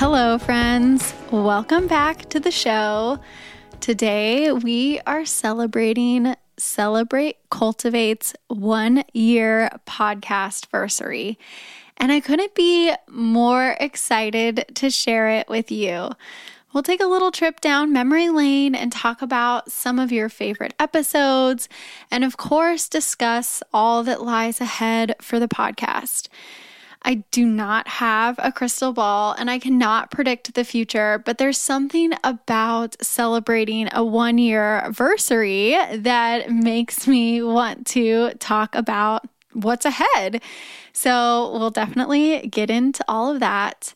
Hello, friends. Welcome back to the show. Today, we are celebrating Celebrate Cultivate's one year podcast anniversary. And I couldn't be more excited to share it with you. We'll take a little trip down memory lane and talk about some of your favorite episodes, and of course, discuss all that lies ahead for the podcast. I do not have a crystal ball and I cannot predict the future, but there's something about celebrating a one year anniversary that makes me want to talk about what's ahead. So we'll definitely get into all of that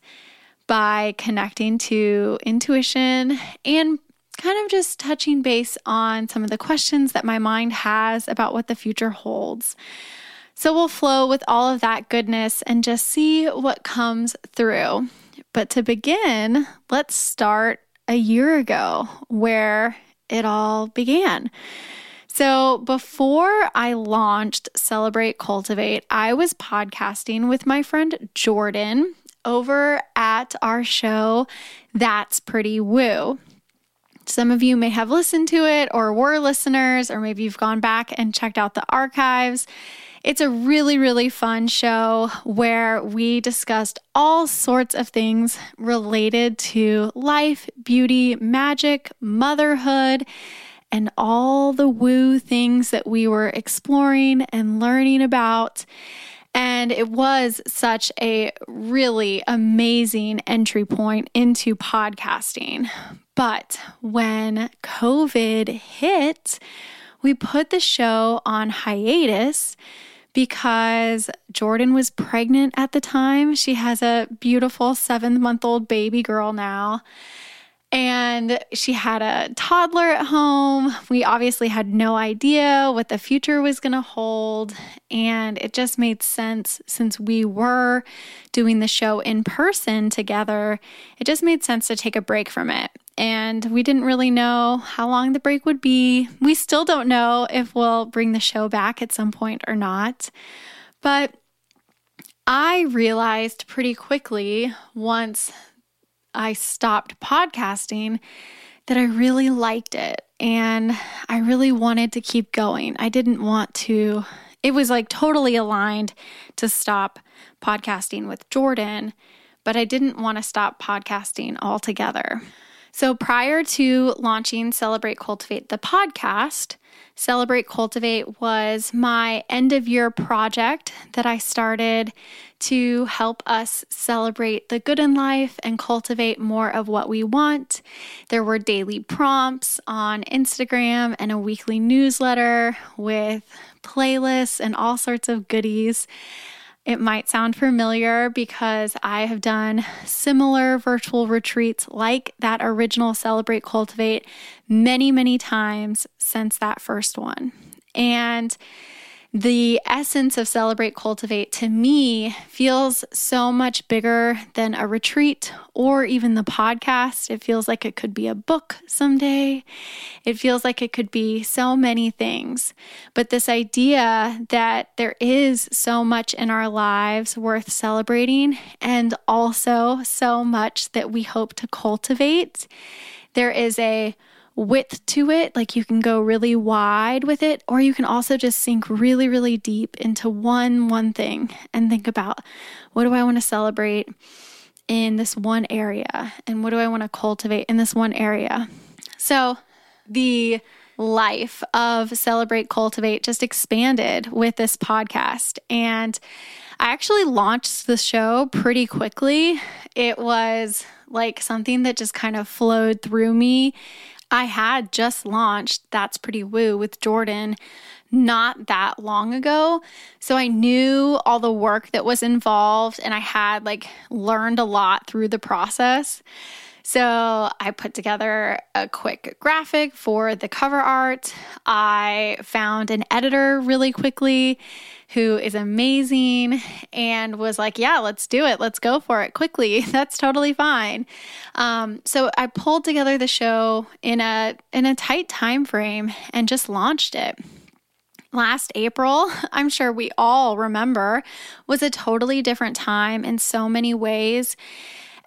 by connecting to intuition and kind of just touching base on some of the questions that my mind has about what the future holds. So we'll flow with all of that goodness and just see what comes through. But to begin, let's start a year ago where it all began. So, before I launched Celebrate Cultivate, I was podcasting with my friend Jordan over at our show, That's Pretty Woo. Some of you may have listened to it or were listeners, or maybe you've gone back and checked out the archives. It's a really, really fun show where we discussed all sorts of things related to life, beauty, magic, motherhood, and all the woo things that we were exploring and learning about. And it was such a really amazing entry point into podcasting. But when COVID hit, we put the show on hiatus because Jordan was pregnant at the time. She has a beautiful seven month old baby girl now. And she had a toddler at home. We obviously had no idea what the future was going to hold. And it just made sense since we were doing the show in person together, it just made sense to take a break from it and we didn't really know how long the break would be. We still don't know if we'll bring the show back at some point or not. But I realized pretty quickly once I stopped podcasting that I really liked it and I really wanted to keep going. I didn't want to, it was like totally aligned to stop podcasting with Jordan, but I didn't want to stop podcasting altogether. So prior to launching Celebrate Cultivate the podcast, Celebrate Cultivate was my end of year project that I started to help us celebrate the good in life and cultivate more of what we want. There were daily prompts on Instagram and a weekly newsletter with playlists and all sorts of goodies. It might sound familiar because I have done similar virtual retreats like that original Celebrate Cultivate many, many times since that first one. And the essence of Celebrate Cultivate to me feels so much bigger than a retreat or even the podcast. It feels like it could be a book someday. It feels like it could be so many things. But this idea that there is so much in our lives worth celebrating and also so much that we hope to cultivate, there is a width to it. Like you can go really wide with it, or you can also just sink really, really deep into one one thing and think about what do I want to celebrate in this one area and what do I want to cultivate in this one area. So the life of Celebrate Cultivate just expanded with this podcast. And I actually launched the show pretty quickly. It was like something that just kind of flowed through me I had just launched That's Pretty Woo with Jordan not that long ago. So I knew all the work that was involved and I had like learned a lot through the process. So I put together a quick graphic for the cover art. I found an editor really quickly who is amazing and was like, Yeah, let's do it. Let's go for it quickly. That's totally fine. Um, so I pulled together the show in a in a tight time frame and just launched it last April, I'm sure we all remember, was a totally different time in so many ways.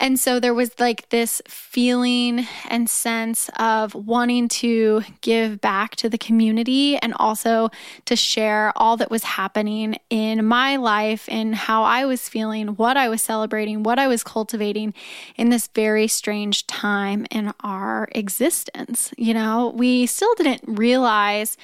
And so there was like this feeling and sense of wanting to give back to the community and also to share all that was happening in my life and how I was feeling, what I was celebrating, what I was cultivating in this very strange time in our existence. You know, we still didn't realize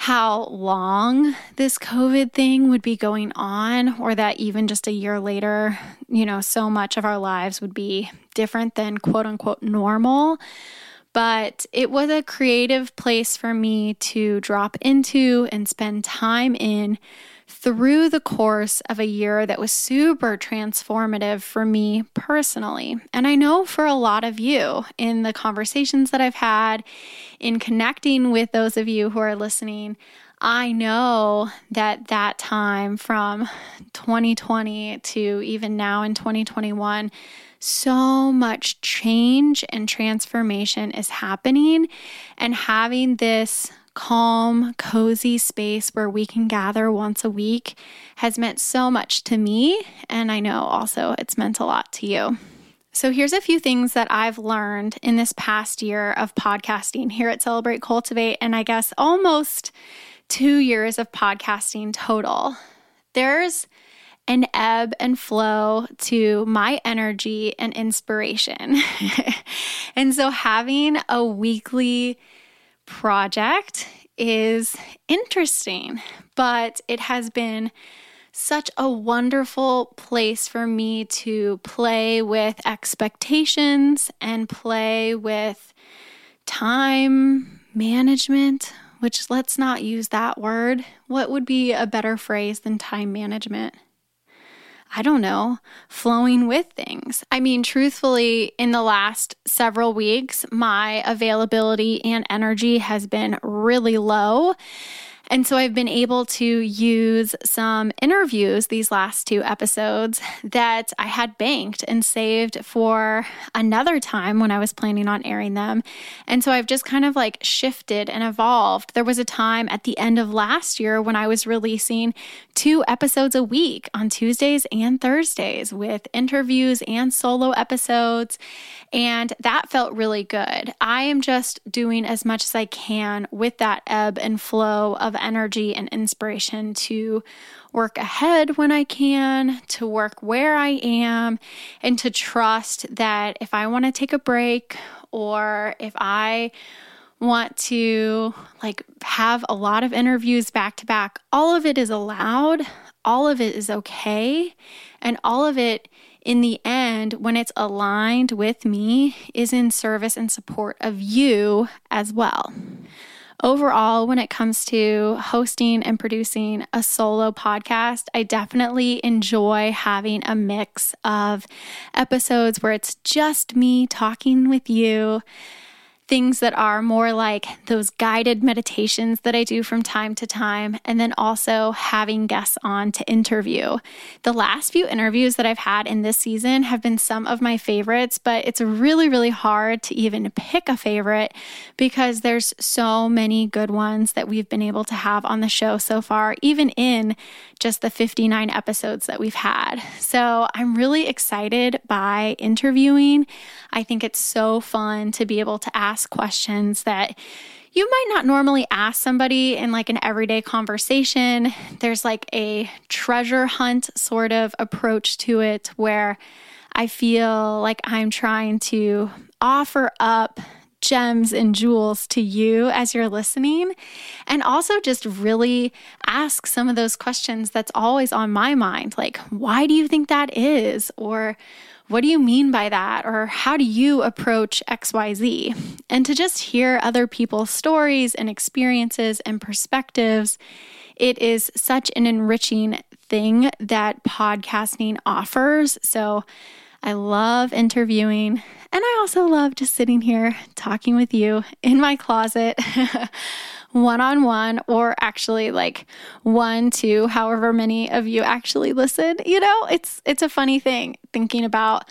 how long this COVID thing would be going on, or that even just a year later, you know, so much of our lives would be different than quote unquote normal. But it was a creative place for me to drop into and spend time in through the course of a year that was super transformative for me personally. And I know for a lot of you in the conversations that I've had, in connecting with those of you who are listening, I know that that time from 2020 to even now in 2021, so much change and transformation is happening. And having this calm, cozy space where we can gather once a week has meant so much to me. And I know also it's meant a lot to you. So, here's a few things that I've learned in this past year of podcasting here at Celebrate Cultivate, and I guess almost two years of podcasting total. There's an ebb and flow to my energy and inspiration. and so, having a weekly project is interesting, but it has been such a wonderful place for me to play with expectations and play with time management, which let's not use that word. What would be a better phrase than time management? I don't know, flowing with things. I mean, truthfully, in the last several weeks, my availability and energy has been really low. And so I've been able to use some interviews these last two episodes that I had banked and saved for another time when I was planning on airing them. And so I've just kind of like shifted and evolved. There was a time at the end of last year when I was releasing two episodes a week on Tuesdays and Thursdays with interviews and solo episodes. And that felt really good. I am just doing as much as I can with that ebb and flow of energy and inspiration to work ahead when I can, to work where I am, and to trust that if I want to take a break or if I want to like have a lot of interviews back to back, all of it is allowed, all of it is okay, and all of it in the end, when it's aligned with me, is in service and support of you as well. Overall, when it comes to hosting and producing a solo podcast, I definitely enjoy having a mix of episodes where it's just me talking with you things that are more like those guided meditations that I do from time to time, and then also having guests on to interview. The last few interviews that I've had in this season have been some of my favorites, but it's really, really hard to even pick a favorite because there's so many good ones that we've been able to have on the show so far, even in just the 59 episodes that we've had. So I'm really excited by interviewing. I think it's so fun to be able to ask ask questions that you might not normally ask somebody in like an everyday conversation. There's like a treasure hunt sort of approach to it where I feel like I'm trying to offer up gems and jewels to you as you're listening. And also just really ask some of those questions that's always on my mind like, why do you think that is? Or what do you mean by that? Or how do you approach XYZ? And to just hear other people's stories and experiences and perspectives, it is such an enriching thing that podcasting offers. So I love interviewing, and I also love just sitting here talking with you in my closet. one on one, or actually like one, two, however many of you actually listen. You know, it's it's a funny thing thinking about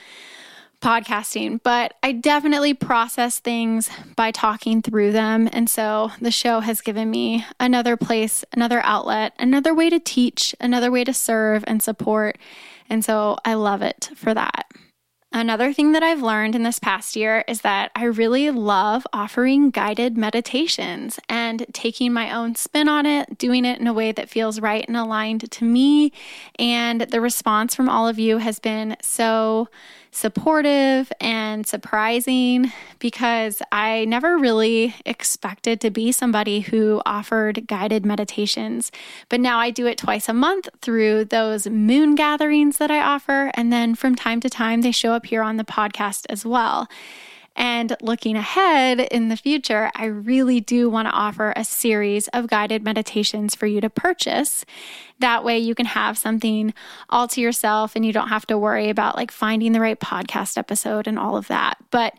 podcasting, but I definitely process things by talking through them. And so the show has given me another place, another outlet, another way to teach, another way to serve and support. And so I love it for that. Another thing that I've learned in this past year is that I really love offering guided meditations and taking my own spin on it, doing it in a way that feels right and aligned to me. And the response from all of you has been so supportive and surprising because I never really expected to be somebody who offered guided meditations. But now I do it twice a month through those moon gatherings that I offer. And then from time to time, they show up here on the podcast as well. And looking ahead in the future, I really do want to offer a series of guided meditations for you to purchase. That way, you can have something all to yourself and you don't have to worry about like finding the right podcast episode and all of that. But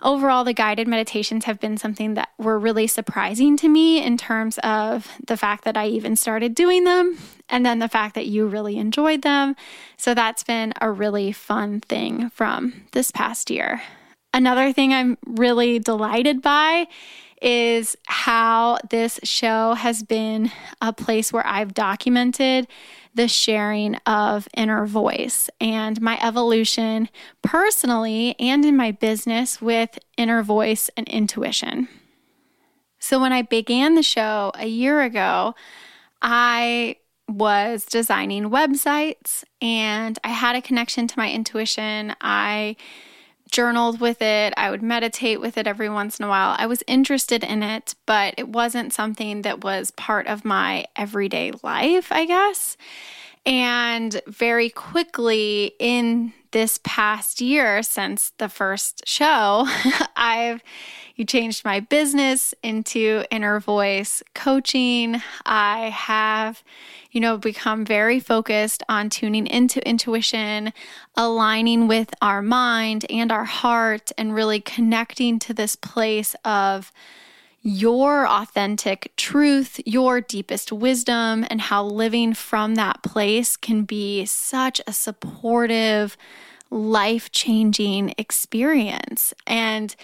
overall, the guided meditations have been something that were really surprising to me in terms of the fact that I even started doing them and then the fact that you really enjoyed them. So that's been a really fun thing from this past year. Another thing I'm really delighted by is how this show has been a place where I've documented the sharing of inner voice and my evolution personally and in my business with inner voice and intuition. So, when I began the show a year ago, I was designing websites and I had a connection to my intuition. I journaled with it. I would meditate with it every once in a while. I was interested in it, but it wasn't something that was part of my everyday life, I guess. And very quickly in this past year since the first show, I've you changed my business into inner voice coaching. I have, you know, become very focused on tuning into intuition, aligning with our mind and our heart, and really connecting to this place of your authentic truth, your deepest wisdom, and how living from that place can be such a supportive, life changing experience. And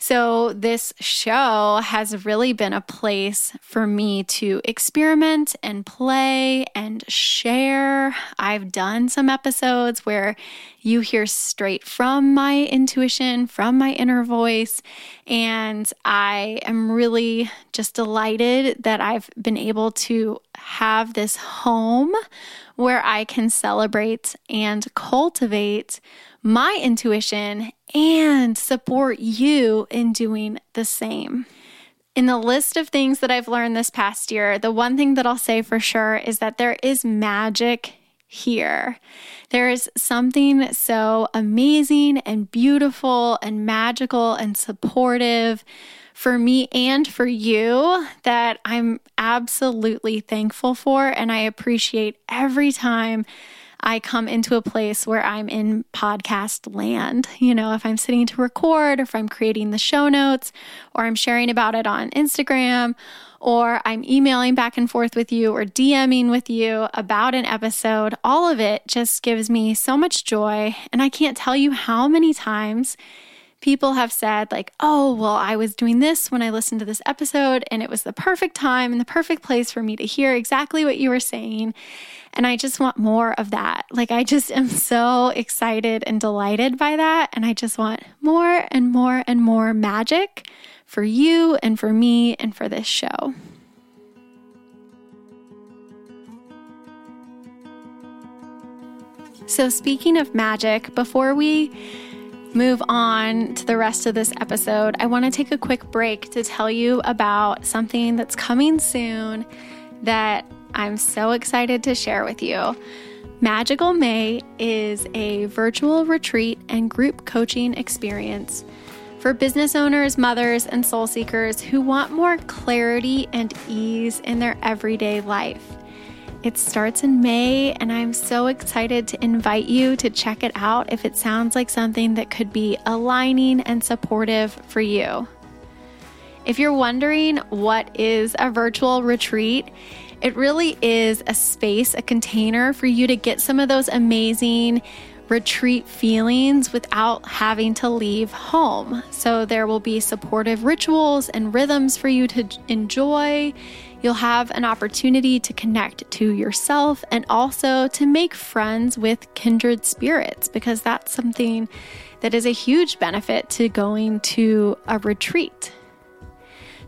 so, this show has really been a place for me to experiment and play and share. I've done some episodes where you hear straight from my intuition, from my inner voice. And I am really just delighted that I've been able to have this home where I can celebrate and cultivate my intuition and support you in doing the same. In the list of things that I've learned this past year, the one thing that I'll say for sure is that there is magic here. There is something so amazing and beautiful and magical and supportive for me and for you that I'm absolutely thankful for. And I appreciate every time I come into a place where I'm in podcast land. You know, if I'm sitting to record, or if I'm creating the show notes, or I'm sharing about it on Instagram, or I'm emailing back and forth with you, or DMing with you about an episode, all of it just gives me so much joy. And I can't tell you how many times people have said, like, oh, well, I was doing this when I listened to this episode, and it was the perfect time and the perfect place for me to hear exactly what you were saying. And I just want more of that. Like, I just am so excited and delighted by that. And I just want more and more and more magic for you and for me and for this show. So, speaking of magic, before we move on to the rest of this episode, I want to take a quick break to tell you about something that's coming soon that I'm so excited to share with you. Magical May is a virtual retreat and group coaching experience for business owners, mothers, and soul seekers who want more clarity and ease in their everyday life. It starts in May, and I'm so excited to invite you to check it out if it sounds like something that could be aligning and supportive for you. If you're wondering what is a virtual retreat, it really is a space, a container for you to get some of those amazing retreat feelings without having to leave home. So, there will be supportive rituals and rhythms for you to enjoy. You'll have an opportunity to connect to yourself and also to make friends with kindred spirits because that's something that is a huge benefit to going to a retreat.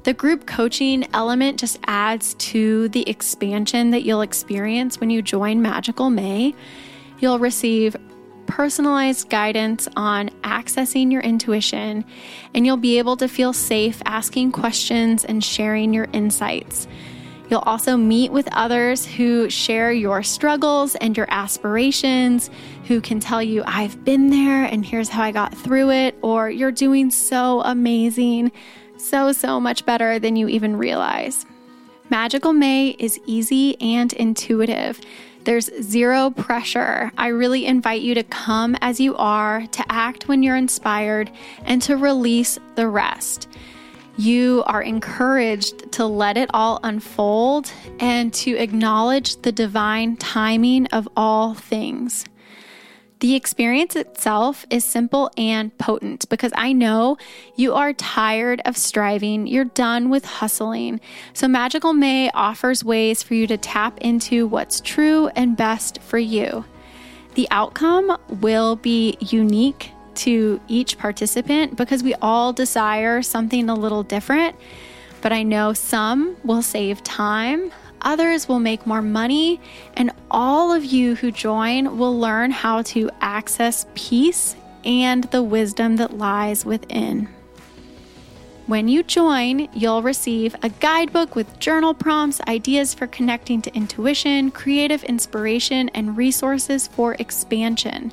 The group coaching element just adds to the expansion that you'll experience when you join Magical May. You'll receive personalized guidance on accessing your intuition, and you'll be able to feel safe asking questions and sharing your insights. You'll also meet with others who share your struggles and your aspirations, who can tell you, I've been there and here's how I got through it, or you're doing so amazing, so, so much better than you even realize. Magical May is easy and intuitive. There's zero pressure. I really invite you to come as you are, to act when you're inspired, and to release the rest. You are encouraged to let it all unfold and to acknowledge the divine timing of all things. The experience itself is simple and potent because I know you are tired of striving, you're done with hustling. So, Magical May offers ways for you to tap into what's true and best for you. The outcome will be unique to each participant because we all desire something a little different. But I know some will save time, others will make more money, and all of you who join will learn how to access peace and the wisdom that lies within. When you join, you'll receive a guidebook with journal prompts, ideas for connecting to intuition, creative inspiration, and resources for expansion.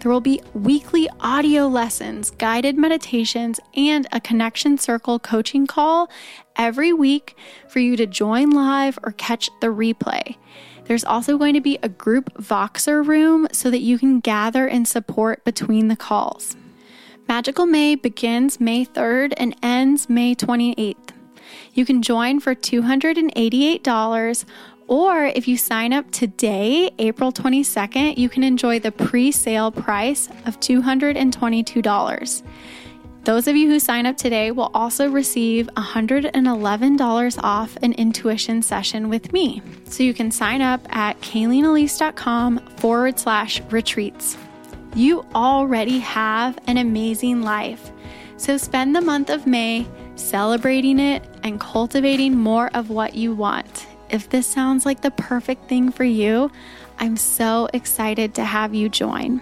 There will be weekly audio lessons, guided meditations, and a connection circle coaching call every week for you to join live or catch the replay. There's also going to be a group Voxer room so that you can gather and support between the calls. Magical May begins May 3rd and ends May 28th. You can join for $288 or if you sign up today, April 22nd, you can enjoy the pre sale price of $222. Those of you who sign up today will also receive $111 off an intuition session with me. So you can sign up at kayleenelise.com forward slash retreats. You already have an amazing life. So spend the month of May celebrating it and cultivating more of what you want if this sounds like the perfect thing for you, I'm so excited to have you join.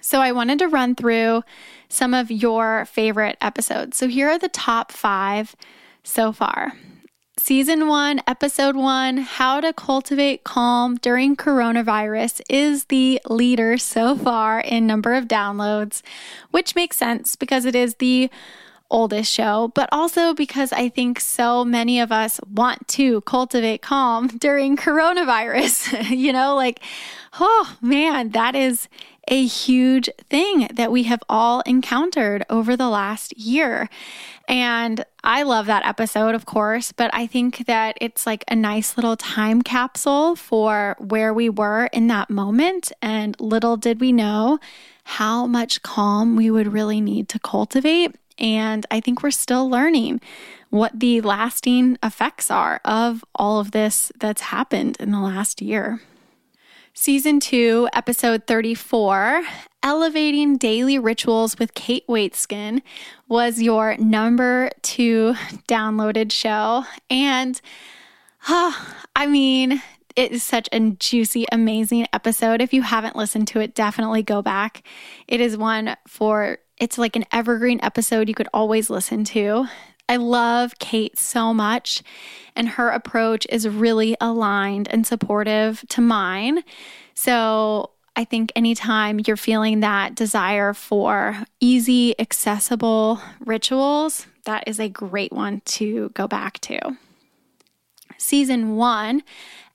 So, I wanted to run through some of your favorite episodes. So, here are the top five so far. Season one, episode one, How to Cultivate Calm During Coronavirus, is the leader so far in number of downloads, which makes sense because it is the oldest show, but also because I think so many of us want to cultivate calm during coronavirus. you know, like, oh man, that is a huge thing that we have all encountered over the last year. And I love that episode, of course, but I think that it's like a nice little time capsule for where we were in that moment. And little did we know how much calm we would really need to cultivate and I think we're still learning what the lasting effects are of all of this that's happened in the last year. Season 2, episode 34, Elevating Daily Rituals with Kate Waitskin, was your number two downloaded show. And, oh, I mean, it is such a juicy, amazing episode. If you haven't listened to it, definitely go back. It is one for, it's like an evergreen episode you could always listen to. I love Kate so much, and her approach is really aligned and supportive to mine. So I think anytime you're feeling that desire for easy, accessible rituals, that is a great one to go back to. Season one,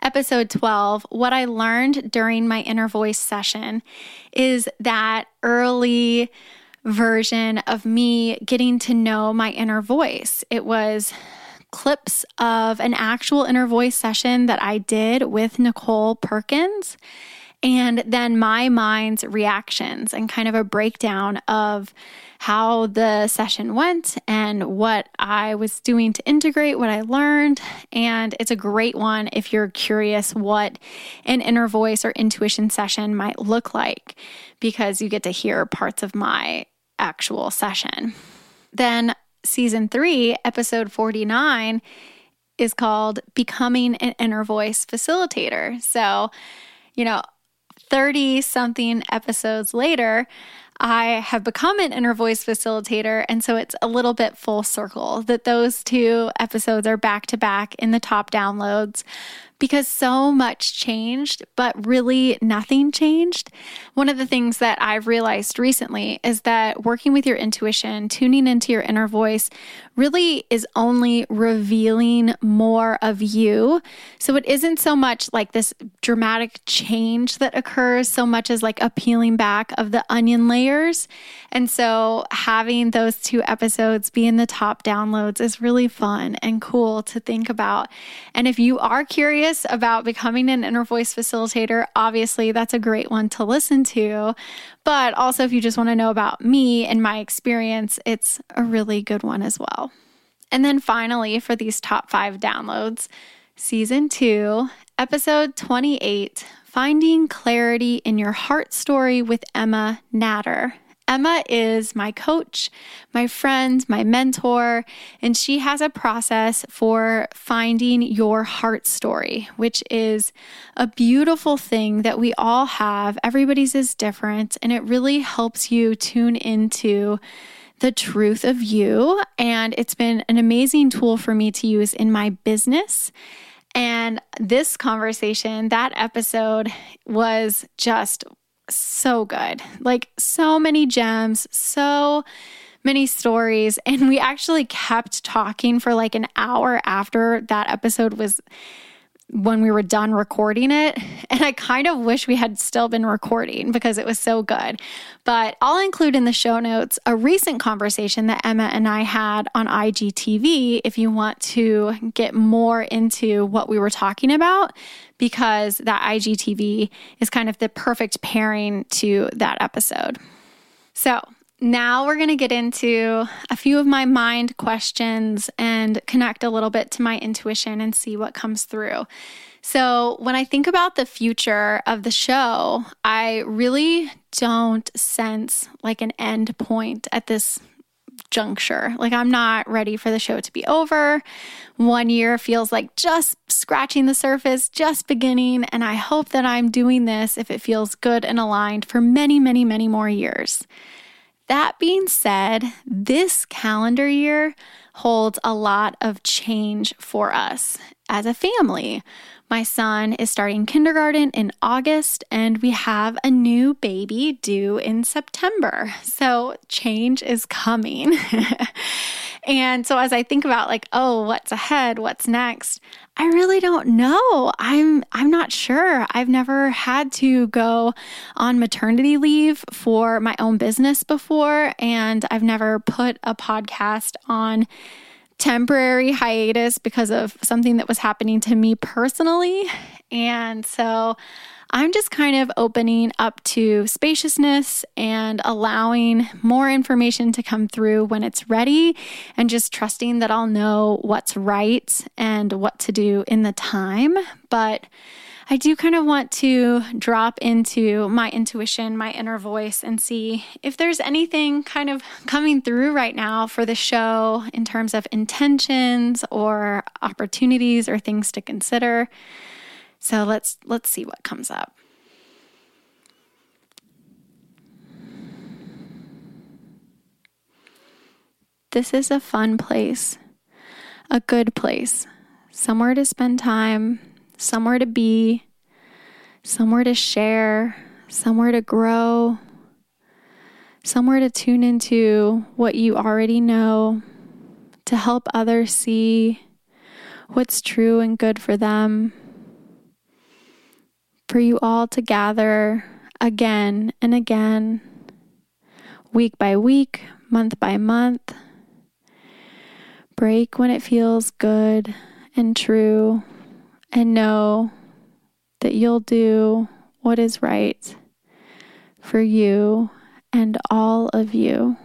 episode 12, what I learned during my inner voice session is that early version of me getting to know my inner voice. It was clips of an actual inner voice session that I did with Nicole Perkins and then my mind's reactions and kind of a breakdown of how the session went and what I was doing to integrate what I learned. And it's a great one if you're curious what an inner voice or intuition session might look like, because you get to hear parts of my actual session. Then, season three, episode 49, is called Becoming an Inner Voice Facilitator. So, you know, 30 something episodes later, I have become an inner voice facilitator. And so it's a little bit full circle that those two episodes are back to back in the top downloads because so much changed, but really nothing changed. One of the things that I've realized recently is that working with your intuition, tuning into your inner voice, really is only revealing more of you. So it isn't so much like this dramatic change that occurs, so much as like a peeling back of the onion layers. And so having those two episodes be in the top downloads is really fun and cool to think about. And if you are curious about becoming an inner voice facilitator, obviously that's a great one to listen to. But also, if you just want to know about me and my experience, it's a really good one as well. And then finally, for these top five downloads, season two, episode 28 Finding Clarity in Your Heart Story with Emma Natter. Emma is my coach, my friend, my mentor, and she has a process for finding your heart story, which is a beautiful thing that we all have. Everybody's is different, and it really helps you tune into the truth of you. And it's been an amazing tool for me to use in my business. And this conversation, that episode was just so good. Like so many gems, so many stories. And we actually kept talking for like an hour after that episode was when we were done recording it. And I kind of wish we had still been recording because it was so good. But I'll include in the show notes a recent conversation that Emma and I had on IGTV if you want to get more into what we were talking about, because that IGTV is kind of the perfect pairing to that episode. So, now we're going to get into a few of my mind questions and connect a little bit to my intuition and see what comes through. So, when I think about the future of the show, I really don't sense like an end point at this juncture. Like, I'm not ready for the show to be over. One year feels like just scratching the surface, just beginning. And I hope that I'm doing this if it feels good and aligned for many, many, many more years. That being said, this calendar year holds a lot of change for us as a family. My son is starting kindergarten in August, and we have a new baby due in September. So, change is coming. and so, as I think about, like, oh, what's ahead? What's next? I really don't know. I'm I'm not sure. I've never had to go on maternity leave for my own business before and I've never put a podcast on temporary hiatus because of something that was happening to me personally. And so I'm just kind of opening up to spaciousness and allowing more information to come through when it's ready and just trusting that I'll know what's right and what to do in the time. But I do kind of want to drop into my intuition, my inner voice, and see if there's anything kind of coming through right now for the show in terms of intentions or opportunities or things to consider. So let's let's see what comes up. This is a fun place, a good place, somewhere to spend time, somewhere to be, somewhere to share, somewhere to grow, somewhere to tune into what you already know, to help others see what's true and good for them, for you all to gather again and again, week by week, month by month. Break when it feels good and true, and know that you'll do what is right for you and all of you.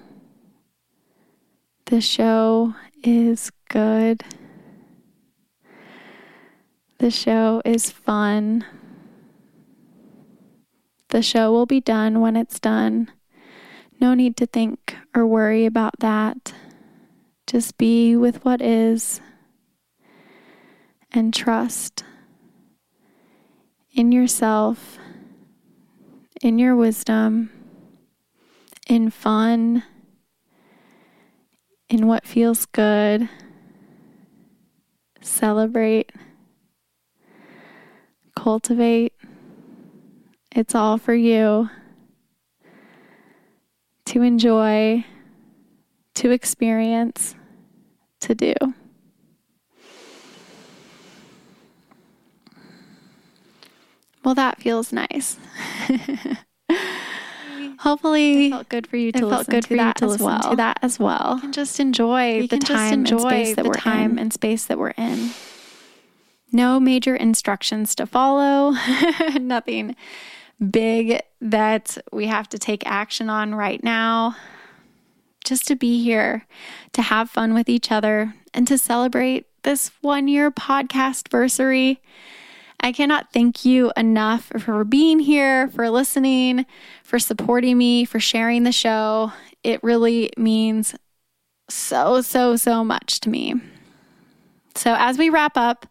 The show is good. The show is fun. The show will be done when it's done. No need to think or worry about that. Just be with what is and trust in yourself, in your wisdom, in fun, in what feels good. Celebrate, cultivate. It's all for you to enjoy to experience, to do. Well, that feels nice. Hopefully, it felt good for you to it listen felt good to for that you to as listen well. to that as well. You can just enjoy You the time enjoy and space that the we're time in. and space that we're in. No major instructions to follow. Nothing big that we have to take action on right now. Just to be here, to have fun with each other, and to celebrate this one year podcast versary. I cannot thank you enough for being here, for listening, for supporting me, for sharing the show. It really means so, so, so much to me. So, as we wrap up,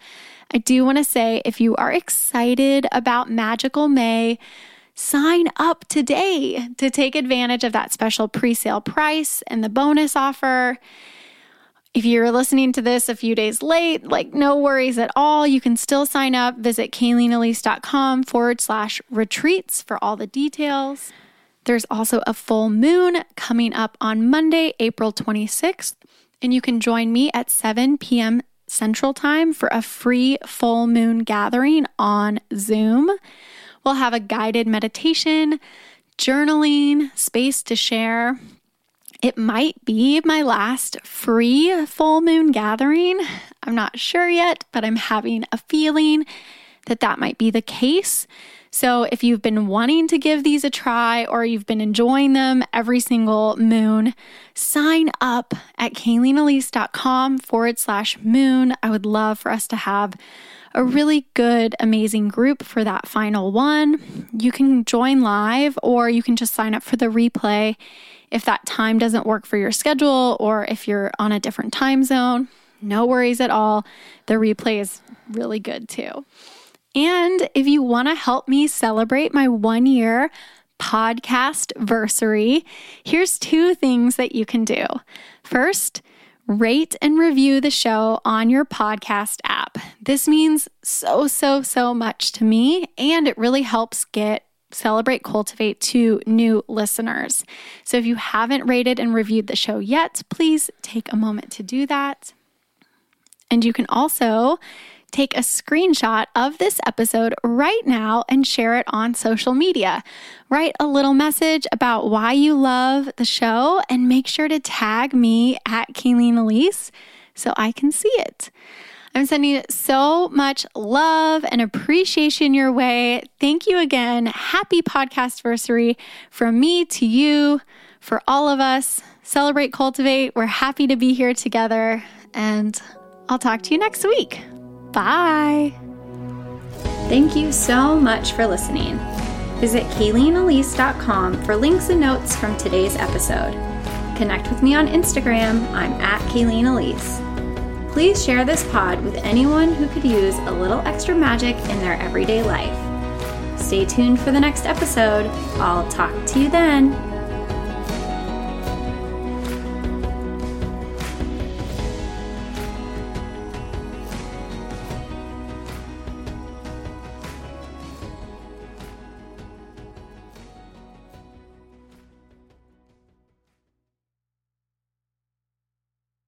I do want to say if you are excited about Magical May, sign up today to take advantage of that special pre sale price and the bonus offer. If you're listening to this a few days late, like no worries at all. You can still sign up. Visit kayleenelise.com forward slash retreats for all the details. There's also a full moon coming up on Monday, April 26th, and you can join me at 7 p.m. Central Time for a free full moon gathering on Zoom. We'll have a guided meditation, journaling, space to share. It might be my last free full moon gathering. I'm not sure yet, but I'm having a feeling that that might be the case. So, if you've been wanting to give these a try or you've been enjoying them every single moon, sign up at kayleenelise.com forward slash moon. I would love for us to have a really good, amazing group for that final one. You can join live or you can just sign up for the replay if that time doesn't work for your schedule or if you're on a different time zone. No worries at all. The replay is really good too. And if you want to help me celebrate my one year podcast versary, here's two things that you can do. First, rate and review the show on your podcast app. This means so, so, so much to me, and it really helps get Celebrate Cultivate to new listeners. So if you haven't rated and reviewed the show yet, please take a moment to do that. And you can also take a screenshot of this episode right now and share it on social media. Write a little message about why you love the show and make sure to tag me at Kayleen Elise so I can see it. I'm sending so much love and appreciation your way. Thank you again. Happy podcast anniversary from me to you, for all of us. Celebrate, cultivate. We're happy to be here together, and I'll talk to you next week. Bye. Thank you so much for listening. Visit KayleenElise.com for links and notes from today's episode. Connect with me on Instagram. I'm at Kayleen Elise. Please share this pod with anyone who could use a little extra magic in their everyday life. Stay tuned for the next episode. I'll talk to you then.